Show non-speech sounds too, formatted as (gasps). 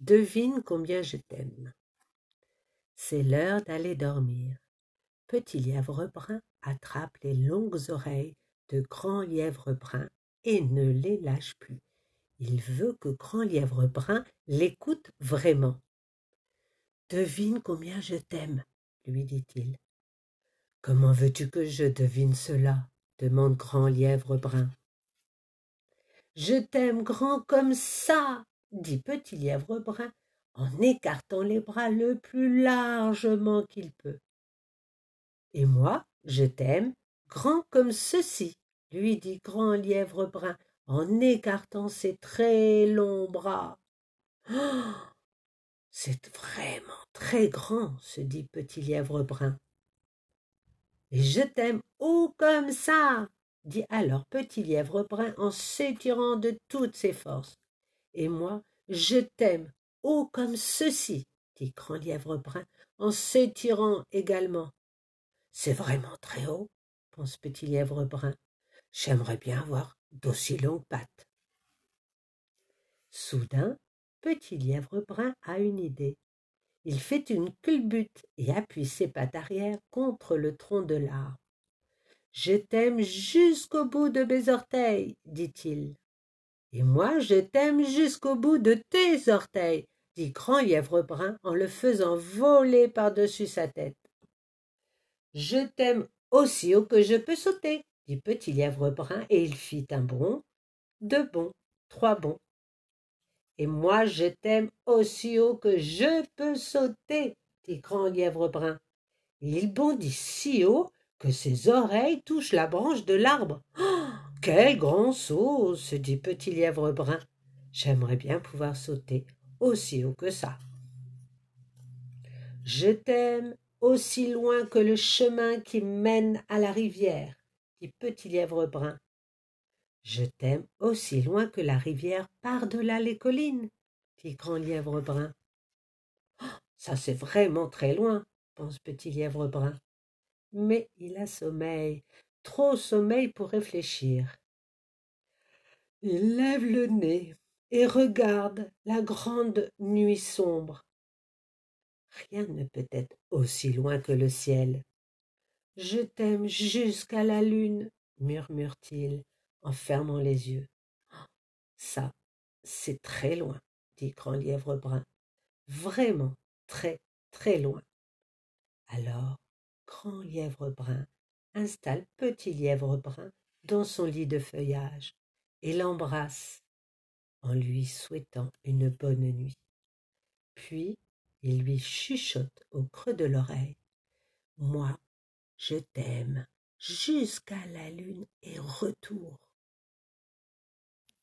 Devine combien je t'aime. C'est l'heure d'aller dormir. Petit lièvre brun attrape les longues oreilles de grand lièvre brun et ne les lâche plus. Il veut que grand lièvre brun l'écoute vraiment. Devine combien je t'aime, lui dit-il. Comment veux-tu que je devine cela? demande grand lièvre brun. Je t'aime grand comme ça, dit petit lièvre brun en écartant les bras le plus largement qu'il peut. Et moi, je t'aime grand comme ceci, lui dit grand lièvre brun en écartant ses très longs bras. Oh, (gasps) c'est vraiment très grand, se dit petit lièvre brun. Et je t'aime haut comme ça, dit alors petit lièvre brun en s'étirant de toutes ses forces. Et moi, je t'aime haut comme ceci, dit grand lièvre brun en s'étirant également. C'est vraiment très haut, pense petit lièvre brun. J'aimerais bien avoir d'aussi longues pattes. Soudain, petit lièvre brun a une idée. Il fait une culbute et appuie ses pattes arrière contre le tronc de l'arbre. Je t'aime jusqu'au bout de mes orteils, dit-il. Et moi, je t'aime jusqu'au bout de tes orteils, dit Grand Lièvre Brun en le faisant voler par-dessus sa tête. Je t'aime aussi haut que je peux sauter, dit Petit Lièvre Brun, et il fit un bond, deux bonds, trois bonds. Et moi, je t'aime aussi haut que je peux sauter, dit Grand Lièvre Brun. Il bondit si haut que ses oreilles touchent la branche de l'arbre. Oh, quel grand saut se dit Petit Lièvre Brun. J'aimerais bien pouvoir sauter aussi haut que ça. Je t'aime aussi loin que le chemin qui mène à la rivière, dit Petit Lièvre Brun. Je t'aime aussi loin que la rivière par-delà les collines, dit Grand Lièvre Brun. Oh, ça c'est vraiment très loin, pense Petit Lièvre Brun mais il a sommeil, trop sommeil pour réfléchir. Il lève le nez et regarde la grande nuit sombre. Rien ne peut être aussi loin que le ciel. Je t'aime jusqu'à la lune, murmure-t-il en fermant les yeux. Ça, c'est très loin, dit Grand Lièvre Brun. Vraiment très, très loin. Alors, grand lièvre brun installe petit lièvre brun dans son lit de feuillage et l'embrasse en lui souhaitant une bonne nuit. Puis il lui chuchote au creux de l'oreille. Moi, je t'aime jusqu'à la lune et retour.